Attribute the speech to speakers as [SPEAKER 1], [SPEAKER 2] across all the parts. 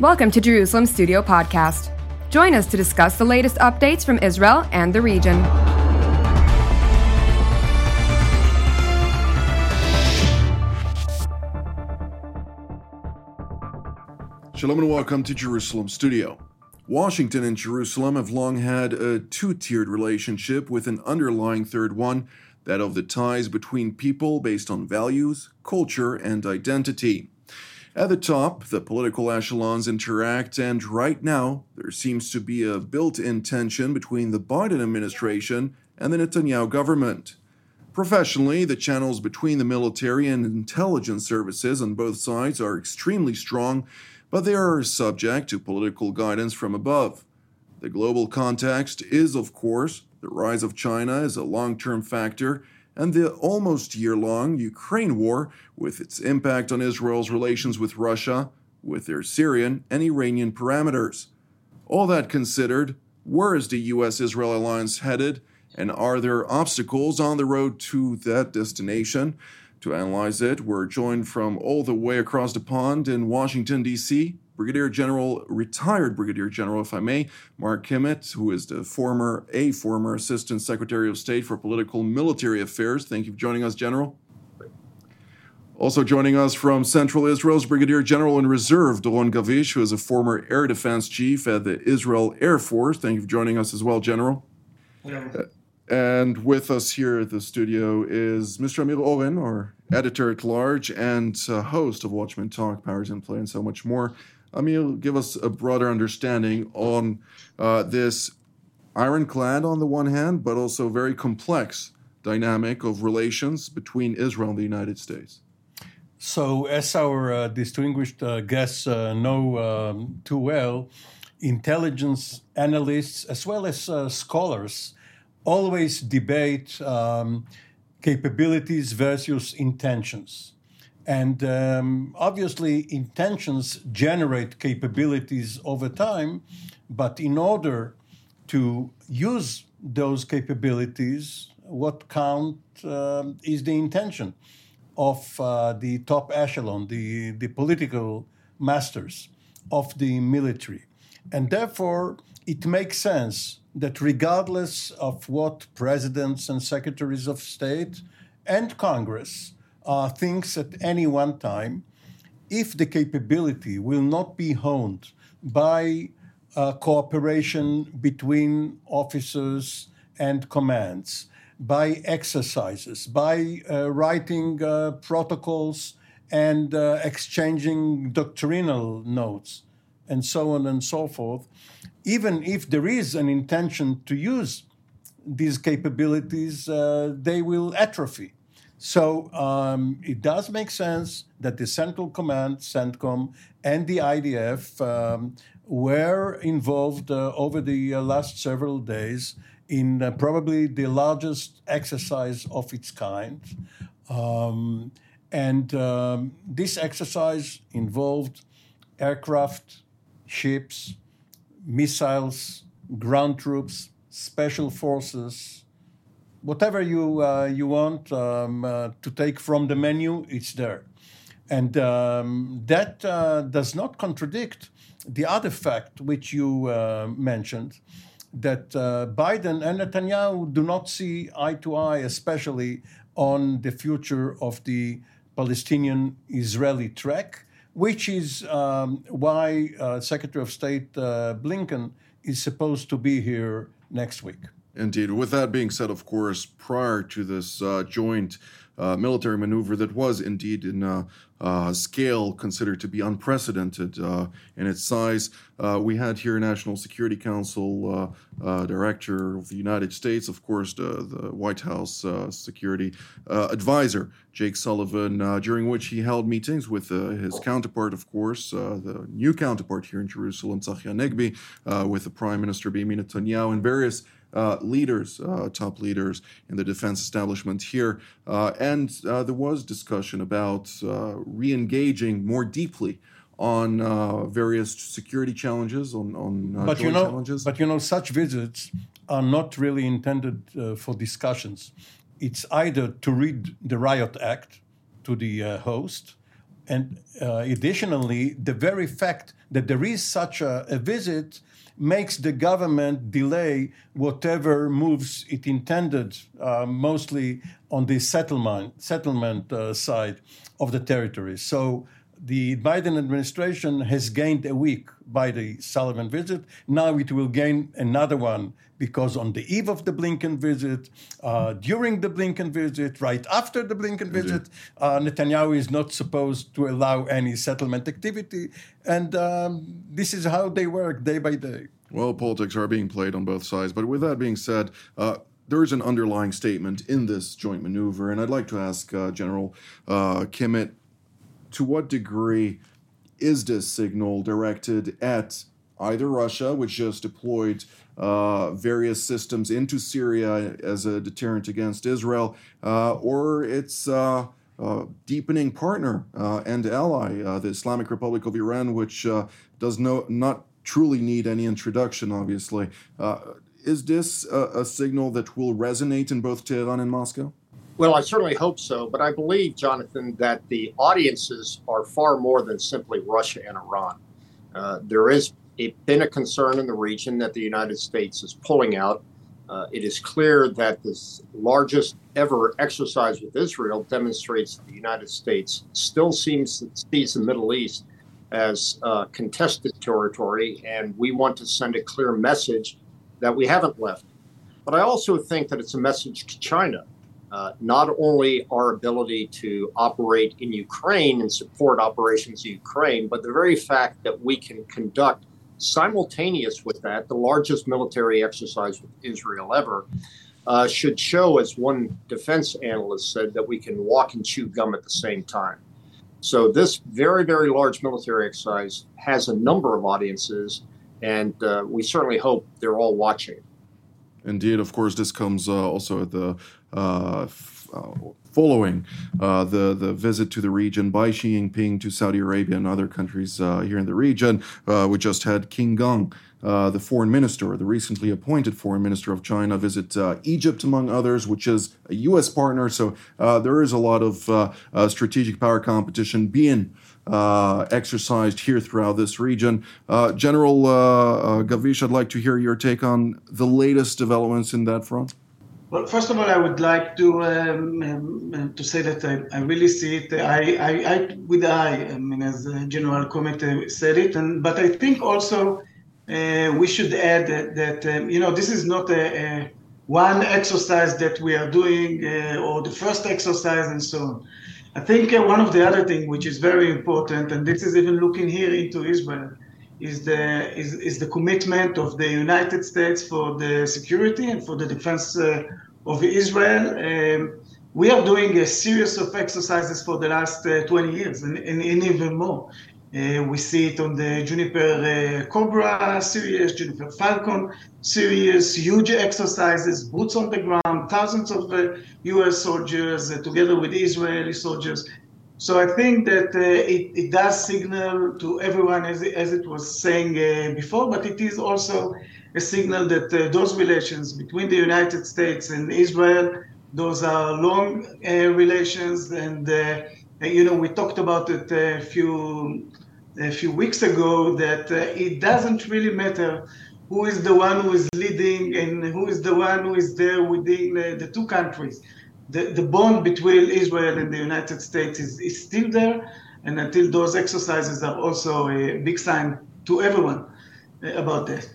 [SPEAKER 1] Welcome to Jerusalem Studio Podcast. Join us to discuss the latest updates from Israel and the region.
[SPEAKER 2] Shalom and welcome to Jerusalem Studio. Washington and Jerusalem have long had a two tiered relationship with an underlying third one that of the ties between people based on values, culture, and identity. At the top, the political echelons interact, and right now, there seems to be a built in tension between the Biden administration and the Netanyahu government. Professionally, the channels between the military and intelligence services on both sides are extremely strong, but they are subject to political guidance from above. The global context is, of course, the rise of China as a long term factor and the almost year long Ukraine war, with its impact on Israel's relations with Russia, with their Syrian and Iranian parameters. All that considered, where is the US Israel alliance headed, and are there obstacles on the road to that destination? To analyze it, we're joined from all the way across the pond in Washington, D.C. Brigadier General, retired Brigadier General, if I may, Mark Kimmitt, who is the former, a former Assistant Secretary of State for Political Military Affairs. Thank you for joining us, General. Also joining us from Central Israel's Brigadier General in Reserve, Doron Gavish, who is a former Air Defense Chief at the Israel Air Force. Thank you for joining us as well, General. Yeah. And with us here at the studio is Mr. Amir Oren, our editor at large and uh, host of Watchmen Talk, Powers in Play, and so much more. Amir, give us a broader understanding on uh, this ironclad on the one hand, but also very complex dynamic of relations between Israel and the United States.
[SPEAKER 3] So, as our uh, distinguished uh, guests uh, know um, too well, intelligence analysts as well as uh, scholars always debate um, capabilities versus intentions. And um, obviously, intentions generate capabilities over time, but in order to use those capabilities, what count uh, is the intention of uh, the top echelon, the, the political masters of the military. And therefore, it makes sense that regardless of what presidents and secretaries of state and Congress uh, things at any one time, if the capability will not be honed by uh, cooperation between officers and commands, by exercises, by uh, writing uh, protocols and uh, exchanging doctrinal notes, and so on and so forth, even if there is an intention to use these capabilities, uh, they will atrophy. So um, it does make sense that the Central Command, CENTCOM, and the IDF um, were involved uh, over the uh, last several days in uh, probably the largest exercise of its kind. Um, and um, this exercise involved aircraft, ships, missiles, ground troops, special forces, whatever you uh, you want um, uh, to take from the menu, it's there, and um, that uh, does not contradict the other fact which you uh, mentioned that uh, Biden and Netanyahu do not see eye to eye, especially on the future of the Palestinian-Israeli track, which is um, why uh, Secretary of State Blinken is supposed to be here next week.
[SPEAKER 2] Indeed. With that being said, of course, prior to this uh, joint uh, military maneuver that was indeed in a uh, scale considered to be unprecedented uh, in its size, uh, we had here National Security Council uh, Director of the United States, of course, the, the White House Security Advisor, Jake Sullivan, during which he held meetings with his counterpart, of course, the new counterpart here in Jerusalem, Tzachi Hanegbi, with the Prime Minister Benjamin Netanyahu, and various uh, leaders, uh, top leaders in the defense establishment here. Uh, and uh, there was discussion about uh, re engaging more deeply on uh, various security challenges, on, on
[SPEAKER 3] but you know,
[SPEAKER 2] challenges.
[SPEAKER 3] But you know, such visits are not really intended for discussions. It's either to read the Riot Act to the host And uh, additionally, the very fact that there is such a, a, visit makes the government delay whatever moves it intended, uh, mostly on the settlement settlement uh, side of the territory. So the Biden administration has gained a week by the Sullivan visit. Now it will gain another one because on the eve of the Blinken visit, uh, during the Blinken visit, right after the Blinken visit, uh, Netanyahu is not supposed to allow any settlement activity. And um, this is how they work day by day.
[SPEAKER 2] Well, politics are being played on both sides. But with that being said, uh, there is an underlying statement in this joint maneuver, and I'd like to ask uh, General uh, Kimmitt to what degree is this signal directed at either Russia, which just deployed uh, various systems into Syria as a deterrent against Israel, uh, or its uh, uh deepening partner uh, and ally, uh, the Islamic Republic of Iran, which does no, not truly need any introduction, obviously. is this a, a signal that will resonate in both Tehran and Moscow?
[SPEAKER 4] Well, I certainly hope so, but I believe, Jonathan, that the audiences are far more than simply Russia and Iran. Uh, there has been a concern in the region that the United States is pulling out. Uh, it is clear that this largest ever exercise with Israel demonstrates that the United States still seems sees the Middle East as uh, contested territory, and we want to send a clear message that we haven't left. But I also think that it's a message to China uh, not only our ability to operate in Ukraine and support operations in Ukraine, but the very fact that we can conduct simultaneous with that the largest military exercise with Israel ever. Uh, should show, as one defense analyst said, that we can walk and chew gum at the same time. So, this very, very large military exercise has a number of audiences, and uh, we certainly hope they're all watching.
[SPEAKER 2] Indeed, of course, this comes uh, also at the following uh, the the visit to the region by Xi Jinping to Saudi Arabia and other countries uh, here in the region. Uh, we just had Qin Gang. the foreign minister, the recently appointed foreign minister of China, visit Egypt, among others, which is a U.S. partner. So there is a lot of strategic power competition being uh, exercised here throughout this region. Uh, General uh, uh, Gavish, I'd like to hear your take on the latest developments in that front.
[SPEAKER 5] Well, first of all, I would like to um, um, to say that I, I really see it. I, I, I with I, I mean, as the General Kimmitt said it, and but I think also uh, we should add that, that um, you know this is not a, a, one exercise that we are doing uh, or the first exercise and so on. I think uh, one of the other things which is very important, and this is even looking here into Israel, is the is, is the commitment of the United States for the security and for the defense uh, of Israel. Um, we are doing a series of exercises for the last uh, 20 years, and, and, and even more. Uh, we see it on the Juniper uh, Cobra series, Juniper Falcon series, huge exercises, boots on the ground, thousands of uh, US soldiers uh, together with Israeli soldiers. So I think that uh, it, it, does signal to everyone, as, as it was saying uh, before, but it is also a signal that those relations between the United States and Israel, those are long relations and you know, we talked about it a few a few weeks ago that uh, it doesn't really matter who is the one who is leading and who is the one who is there within uh, the two countries. The, the bond between Israel and the United States is, is still there, and until those exercises are also a big sign to everyone uh, about that.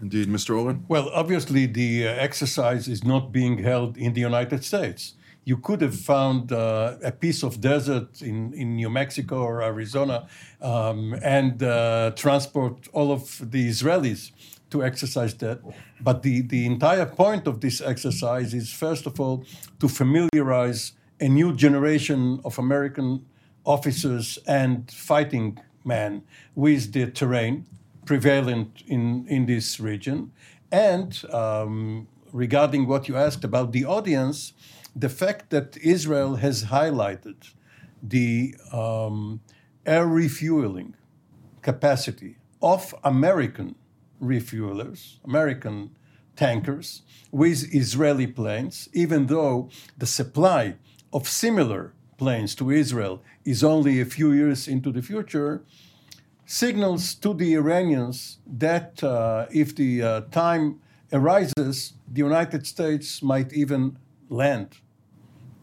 [SPEAKER 2] Indeed, Mr. Oren.
[SPEAKER 3] Well, obviously, the uh, exercise is not being held in the United States you could have found uh, a piece of desert in, in New Mexico or Arizona um, and uh, transport all of the Israelis to exercise that. But the, the entire point of this exercise is, first of all, to familiarize a new generation of American officers and fighting men with the terrain prevalent in, in this region. And um, regarding what you asked about the audience, the fact that Israel has highlighted the um, air refueling capacity of American refuelers, American tankers, with Israeli planes, even though the supply of similar planes to Israel is only a few years into the future, signals to the Iranians that uh, if the uh, time arises, the United States might even lend,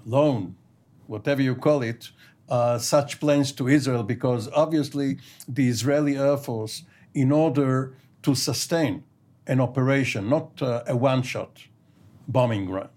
[SPEAKER 3] loan, whatever you call it, uh, such planes to Israel, because obviously the Israeli Air Force, in order to sustain an operation, not uh, a one shot bombing run,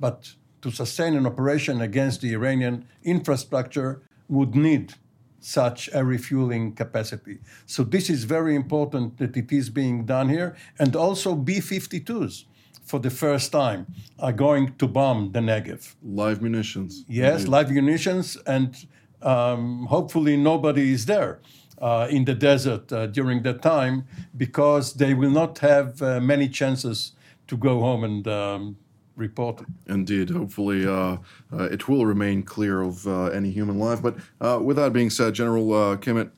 [SPEAKER 3] but to sustain an operation against the Iranian infrastructure, would need such a refueling capacity. So this is very important that it is being done here. And also B 52s for the first time are going to bomb the Negev.
[SPEAKER 2] Live munitions.
[SPEAKER 3] Yes, Indeed. live munitions. And um, hopefully nobody is there. Uh, in the desert uh, during that time because they will not have uh, many chances to go home and um, reported.
[SPEAKER 2] Indeed. Hopefully, uh, uh, it will remain clear of uh, any human life. But with that being said, General Kimmitt,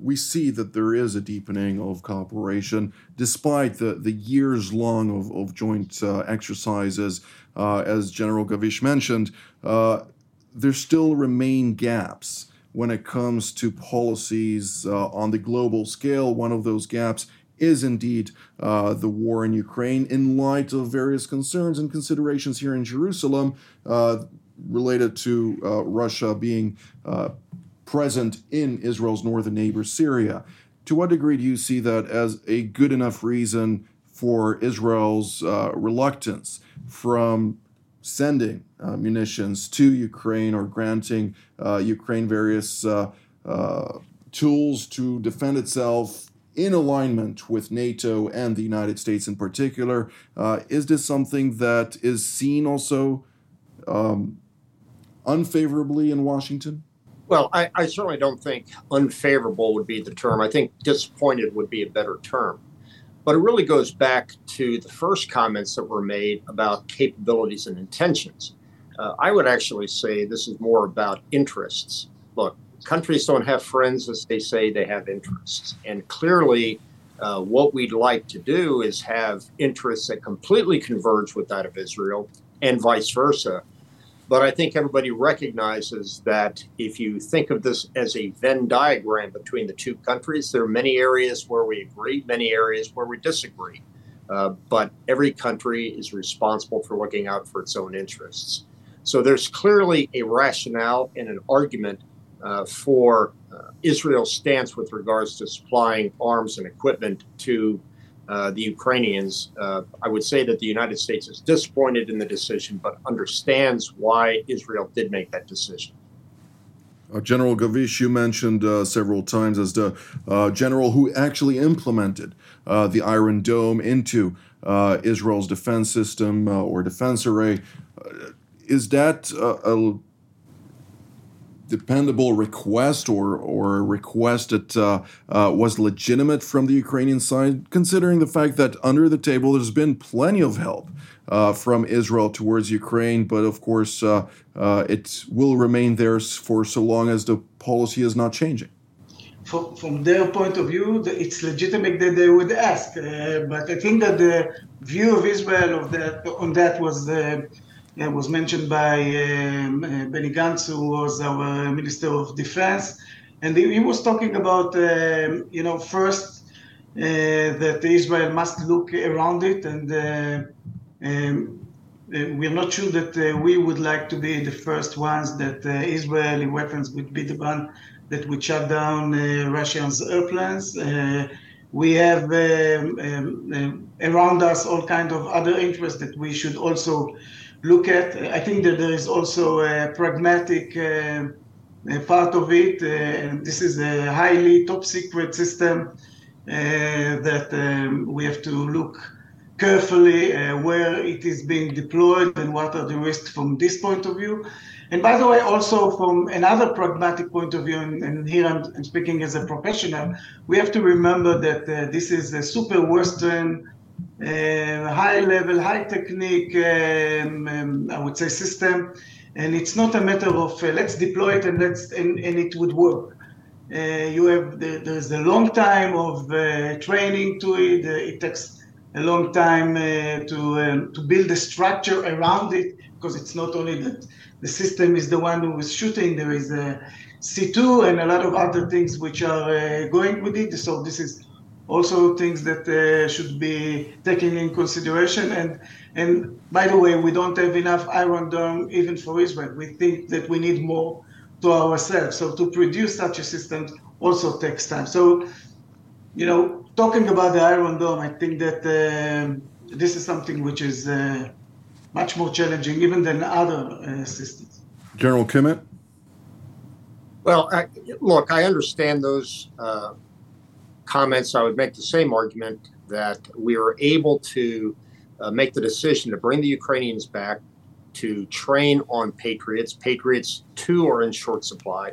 [SPEAKER 2] we see that there is a deepening of cooperation despite the, the years long of, of joint exercises. as General Gavish mentioned, there still remain gaps when it comes to policies on the global scale. One of those gaps is indeed uh, the war in Ukraine in light of various concerns and considerations here in Jerusalem uh, related to uh, Russia being uh, present in Israel's northern neighbor, Syria. To what degree do you see that as a good enough reason for Israel's uh, reluctance from sending uh, munitions to Ukraine or granting Ukraine various tools to defend itself in alignment with NATO and the United States in particular. Uh, is this something that is seen also um, unfavorably in Washington?
[SPEAKER 4] Well, I, I, certainly don't think unfavorable would be the term. I think disappointed would be a better term. But it really goes back to the first comments that were made about capabilities and intentions. Uh, I would actually say this is more about interests. Look, countries don't have friends as they say they have interests. And clearly, uh, what we'd like to do is have interests that completely converge with that of Israel and vice versa. But I think everybody recognizes that if you think of this as a Venn diagram between the two countries, there are many areas where we agree, many areas where we disagree. Uh, but every country is responsible for looking out for its own interests. So there's clearly a rationale and an argument uh, for uh, Israel's stance with regards to supplying arms and equipment to uh, the Ukrainians. Uh, I would say that the United States is disappointed in the decision, but understands why Israel did make that decision.
[SPEAKER 2] Uh, general Gavish, you mentioned uh, several times as the general who actually implemented the Iron Dome into Israel's defense system or defense array. is that a dependable request or or request that uh, uh, was legitimate from the Ukrainian side, considering the fact that under the table there's been plenty of help uh, from Israel towards Ukraine, but of course uh, uh, it will remain there for so long as the policy is not changing.
[SPEAKER 5] From, from their point of view, it's legitimate that they would ask, uh, but I think that the view of Israel of that on that was uh, was mentioned by um, uh, Benny Gantz, who was our Minister of Defense, and he was talking about, um, you know, first uh, that Israel must look around it, and um, we're not sure that we would like to be the first ones that Israeli weapons would be the one that would shut down Russians' airplanes. We have um, um, um, around us all kind of other interests that we should also look at. I think that there is also a pragmatic uh, part of it, uh, and this is a highly top secret system uh, that um, we have to look carefully uh, where it is being deployed and what are the risks from this point of view. And by the way, also from another pragmatic point of view, and, and here I'm, I'm, speaking as a professional, we have to remember that uh, this is a super Western high level, high technique, um, I would say, system. And it's not a matter of uh, let's deploy it and let's and, and it would work. Uh, you have the, there's a long time of uh, training to it. It takes a long time to um, to build a structure around it because it's not only that the system is the one who is shooting. There is a C2 and a lot of other things which are uh, going with it. So this is also things that uh, should be taken in consideration. And and by the way, we don't have enough Iron Dome even for Israel. We think that we need more to ourselves. So to produce such a system also takes time. So, you know, talking about the Iron Dome, I think that uh, this is something which is uh, much more challenging even than other uh, systems.
[SPEAKER 2] General Kimmitt?
[SPEAKER 4] Well, I, look, I understand those uh, comments. I would make the same argument that we are able to uh, make the decision to bring the Ukrainians back to train on Patriots. Patriots too, are in short supply.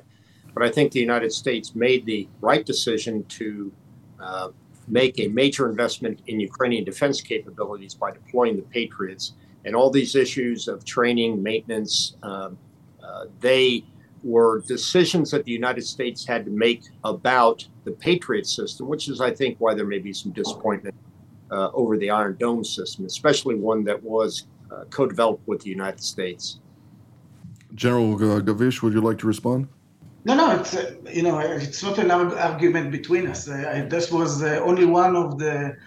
[SPEAKER 4] But I think the United States made the right decision to uh, make a major investment in Ukrainian defense capabilities by deploying the Patriots. And all these issues of training, maintenance, um, uh, they were decisions that the United States had to make about the Patriot system, which is, I think, why there may be some disappointment uh, over the Iron Dome system, especially one that was uh, co developed with the United States.
[SPEAKER 2] General Gavish, would you like to respond?
[SPEAKER 5] No, no, it's uh, you know it's not an argument between us. Uh, this was uh, only one of the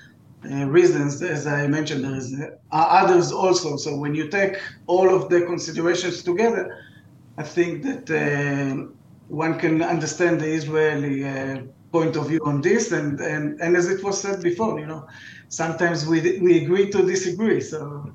[SPEAKER 5] uh, reasons, as I mentioned. There is uh, others also. So when you take all of the considerations together, I think that uh, one can understand the Israeli point of view on this. And, and and as it was said before, you know, sometimes we we agree to disagree. So.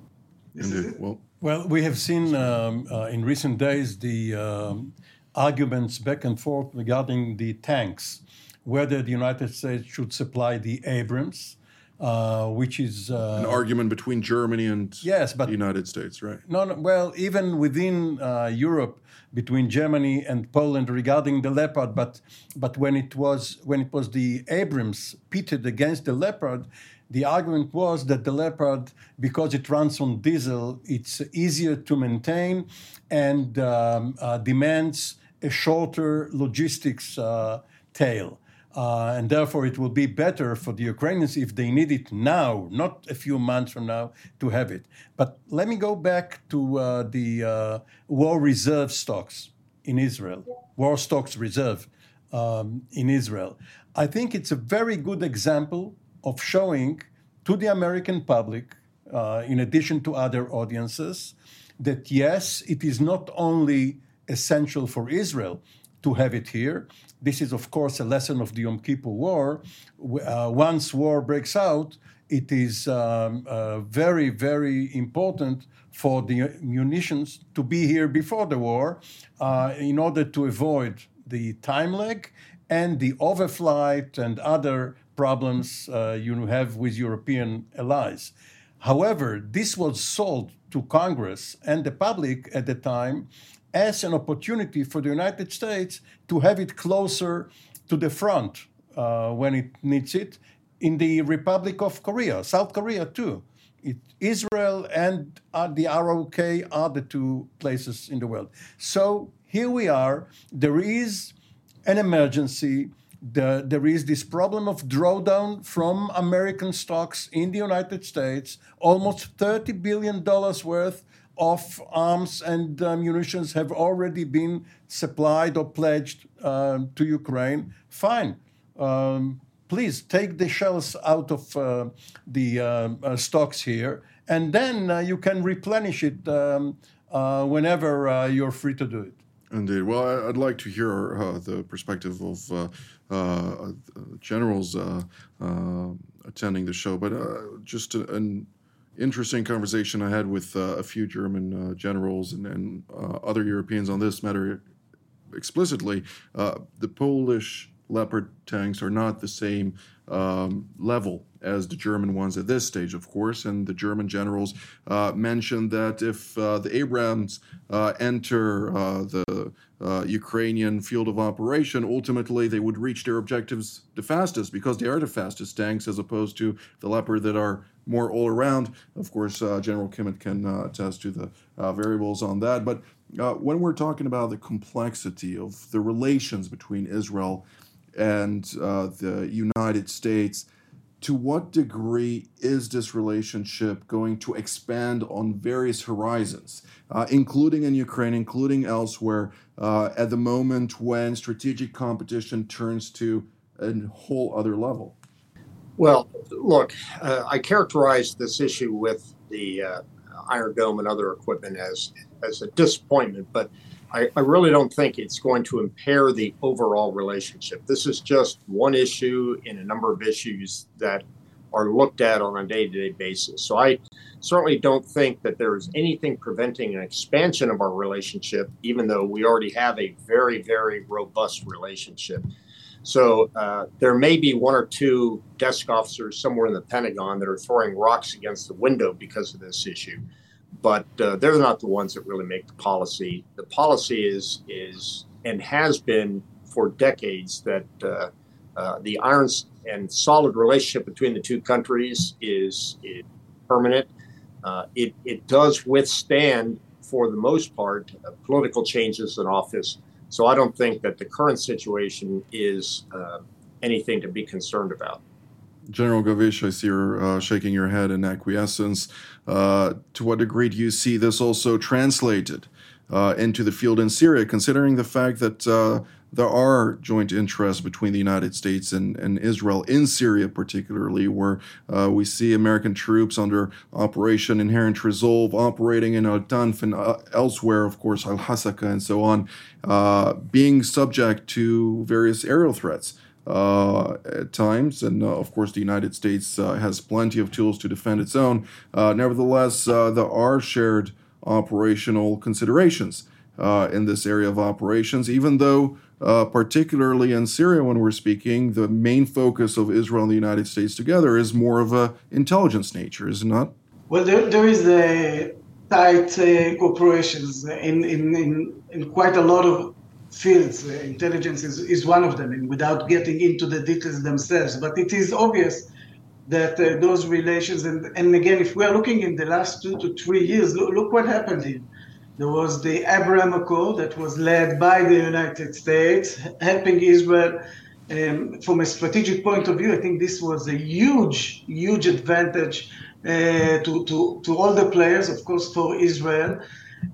[SPEAKER 2] Well,
[SPEAKER 3] well, we have seen um, in recent days the. Um, arguments back and forth regarding the tanks, whether the United States should supply the Abrams, uh, which is uh,
[SPEAKER 2] an argument between Germany and
[SPEAKER 3] yes, but
[SPEAKER 2] the United States, right?
[SPEAKER 3] No, no well, even within uh, Europe, between Germany and Poland regarding the Leopard, but but when it was when it was the Abrams pitted against the Leopard, the argument was that the Leopard, because it runs on diesel, it's easier to maintain and um, uh, demands a shorter logistics uh, tail. Uh, and therefore, it will be better for the Ukrainians if they need it now, not a few months from now, to have it. But let me go back to uh, the uh, war reserve stocks in Israel, war stocks reserve um, in Israel. I think it's a very good example of showing to the American public, uh, in addition to other audiences, that yes, it is not only essential for Israel to have it here. This is, of course, a lesson of the Yom Kippur War. Uh, once war breaks out, it is um, uh, very, very important for the munitions to be here before the war uh, in order to avoid the time lag and the overflight and other problems uh, you have with European allies. However, this was sold to Congress and the public at the time as an opportunity for the United States to have it closer to the front uh, when it needs it in the Republic of Korea, South Korea too. It, Israel and uh, the ROK are the two places in the world. So here we are. There is an emergency. The, there is this problem of drawdown from American stocks in the United States, almost $30 billion worth of arms and uh, munitions have already been supplied or pledged uh, to Ukraine, fine. Um, please take the shells out of uh, the uh, uh, stocks here, and then uh, you can replenish it um, whenever you're free to do it.
[SPEAKER 2] Indeed. Well, I'd like to hear the perspective of generals attending the show, but just an interesting conversation I had with uh, a few German uh, generals and, and uh, other Europeans on this matter explicitly. Uh, the Polish Leopard tanks are not the same um, level as the German ones at this stage, of course. And the German generals uh, mentioned that if uh, the Abrams enter the Ukrainian field of operation, ultimately they would reach their objectives the fastest because they are the fastest tanks as opposed to the Leopard that are more all around. Of course, uh, General Kimmitt can attest to the variables on that. But when we're talking about the complexity of the relations between Israel and uh, the United States. to what degree is this relationship going to expand on various horizons, uh, including in Ukraine, including elsewhere, uh, at the moment when strategic competition turns to a whole other level?
[SPEAKER 4] Well, look, uh, I characterize this issue with the uh, Iron Dome and other equipment as as a disappointment, but I, I, really don't think it's going to impair the overall relationship. This is just one issue in a number of issues that are looked at on a day to day basis. So I certainly don't think that there is anything preventing an expansion of our relationship, even though we already have a very, very robust relationship. So uh, there may be one or two desk officers somewhere in the Pentagon that are throwing rocks against the window because of this issue but uh, they're not the ones that really make the policy. The policy is is and has been for decades that uh, uh, the iron and solid relationship between the two countries is, is permanent. Uh, it it does withstand, for the most part, political changes in office. So I don't think that the current situation is uh, anything to be concerned about.
[SPEAKER 2] General Gavish, I see you're uh, shaking your head in acquiescence. Uh, to what degree do you see this also translated uh, into the field in Syria, considering the fact that uh, there are joint interests between the United States and, and Israel in Syria, particularly, where uh, we see American troops under Operation Inherent Resolve operating in Al Tanf and uh, elsewhere, of course, Al Hasaka and so on, being subject to various aerial threats uh, at times. And uh, of course, the United States uh, has plenty of tools to defend its own. Uh, nevertheless, uh, there are shared operational considerations uh, in this area of operations, even though. Particularly in Syria, when we're speaking, the main focus of Israel and the United States together is more of a intelligence nature, is it not?
[SPEAKER 5] Well, there, there is a tight cooperations in, in, in, in quite a lot of fields. Uh, intelligence is, is one of them, and without getting into the details themselves. But it is obvious that uh, those relations, and, and again, if we are looking in the last two to three years, look, look what happened here. There was the Abraham Accord that was led by the United States, helping Israel um, from a strategic point of view. I think this was a huge, huge advantage uh, to, to, to all the players, of course, for Israel.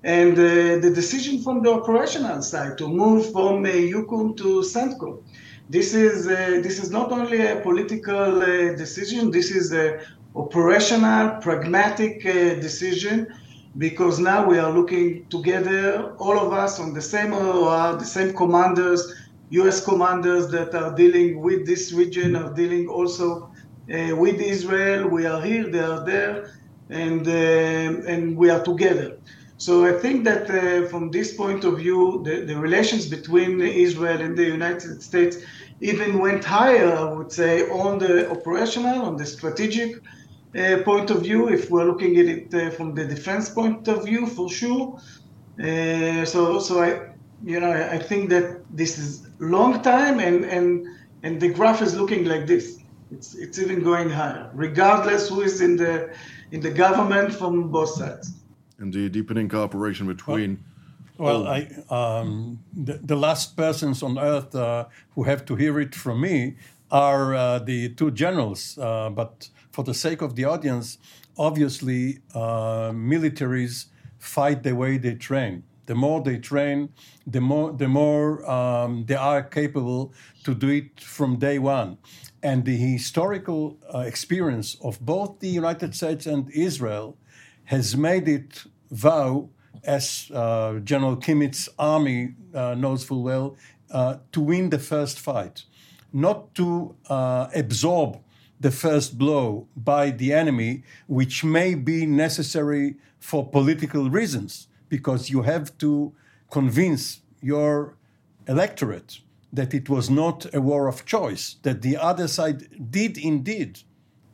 [SPEAKER 5] And uh, the decision from the operational side to move from uh, to CENTCOM. This is, uh, this is not only a political uh, decision, this is an operational, pragmatic uh, decision because now we are looking together, all of us on the same OR, the same commanders, US commanders that are dealing with this region, are dealing also uh, with Israel. We are here, they are there, and, and we are together. So I think that uh, from this point of view, the, the, relations between Israel and the United States even went higher, I would say, on the operational, on the strategic uh, point of view, if we're looking at it uh, from the defense point of view, for sure. Uh, so, so I, you know, I think that this is long time, and and and the graph is looking like this. It's it's even going higher, regardless who is in the in the government from both sides
[SPEAKER 2] and the deepening cooperation between.
[SPEAKER 3] Well, well I, um, the, the, last persons on earth uh, who have to hear it from me are uh, the two generals. Uh, but for the sake of the audience, obviously, uh, militaries fight the way they train. The more they train, the more the more um, they are capable to do it from day one. And the historical uh, experience of both the United States and Israel has made it vow, as uh, General Kimmitt's army uh, knows full well, uh, to win the first fight, not to uh, absorb the first blow by the enemy, which may be necessary for political reasons, because you have to convince your electorate that it was not a war of choice, that the other side did indeed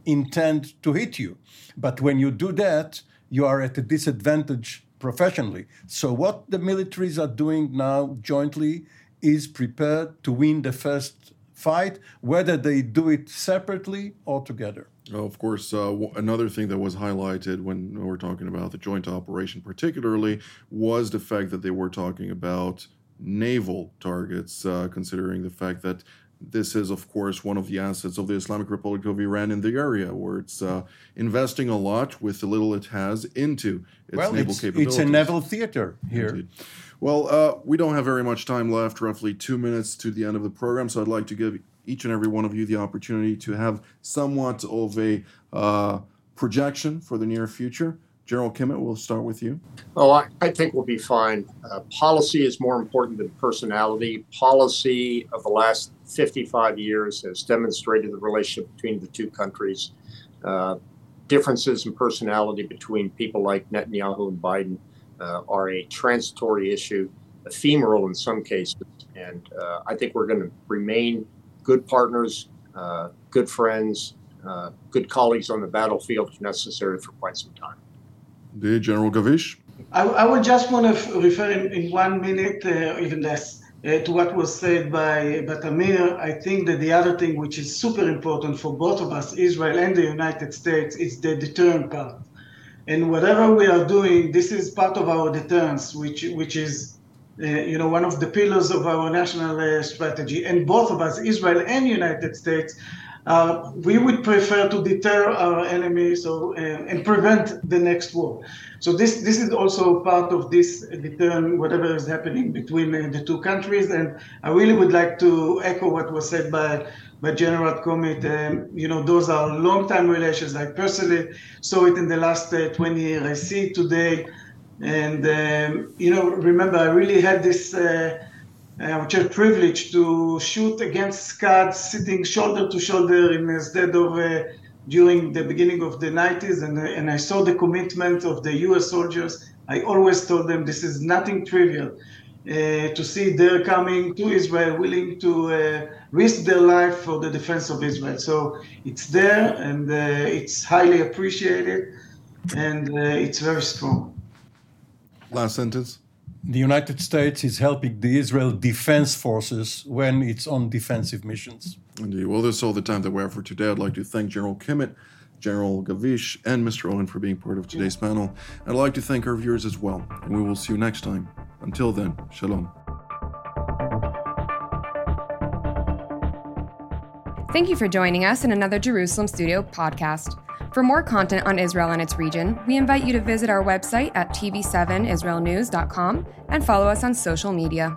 [SPEAKER 3] intend to hit you. But when you do that, you are at a disadvantage professionally. So, what the militaries are doing now jointly is prepared to win the first fight, whether they do it separately or together.
[SPEAKER 2] Oh, of course, uh, another thing that was highlighted when we're talking about the joint operation, particularly, was the fact that they were talking about naval targets, uh, considering the fact that this is, of course, one of the assets of the Islamic Republic of Iran in the area, where it's uh, investing a lot with the little it has into its
[SPEAKER 3] well,
[SPEAKER 2] naval
[SPEAKER 3] it's,
[SPEAKER 2] capabilities.
[SPEAKER 3] It's a naval theater here.
[SPEAKER 2] Indeed. Well, uh, we don't have very much time left, roughly two minutes to the end of the program, so I'd like to give each and every one of you the opportunity to have somewhat of a uh, projection for the near future. General Kimmitt, we'll start with you.
[SPEAKER 4] Oh, I, I think we'll be fine. Uh, policy is more important than personality. Policy of the last 55 years has demonstrated the relationship between the two countries. Uh, differences in personality between people like Netanyahu and Biden uh, are a transitory issue, ephemeral in some cases. And uh, I think we're going to remain good partners, uh, good friends, uh, good colleagues on the battlefield if necessary for quite some time.
[SPEAKER 2] The General Gavish.
[SPEAKER 5] I, I would just want to refer in, in one minute, uh, even less, uh, to what was said by Batamir. I think that the other thing which is super important for both of us, Israel and the United States, is the deterrent part. And whatever we are doing, this is part of our deterrence, which which is, uh, you know, one of the pillars of our national uh, strategy. And both of us, Israel and United States, uh, we would prefer to deter our enemies so, uh, and prevent the next war. So this this is also part of this deterrent, whatever is happening between uh, the two countries. And I really would like to echo what was said by by General Kimmitt. Um, you know, those are long-time relations. I personally saw it in the last uh, 20 years. I see it today. And, um, you know, remember, I really had this uh, uh, which is privilege to shoot against Scud sitting shoulder to shoulder instead of uh, during the beginning of the 90s. And, uh, and I saw the commitment of the US soldiers. I always told them this is nothing trivial. Uh, to see they're coming to Israel, willing to uh, risk their life for the defense of Israel. So it's there and uh, it's highly appreciated and uh, it's very strong.
[SPEAKER 2] Last sentence.
[SPEAKER 3] The United States is helping the Israel Defense Forces when it's on defensive missions.
[SPEAKER 2] Indeed. Well, this is all the time that we have for today. I'd like to thank General Kimmitt, General Gavish, and Mr. Oren for being part of today's panel. I'd like to thank our viewers as well, and we will see you next time. Until then, shalom.
[SPEAKER 1] Thank you for joining us in another Jerusalem Studio podcast. For more content on Israel and its region, we invite you to visit our website at tv7israelnews.com and follow us on social media.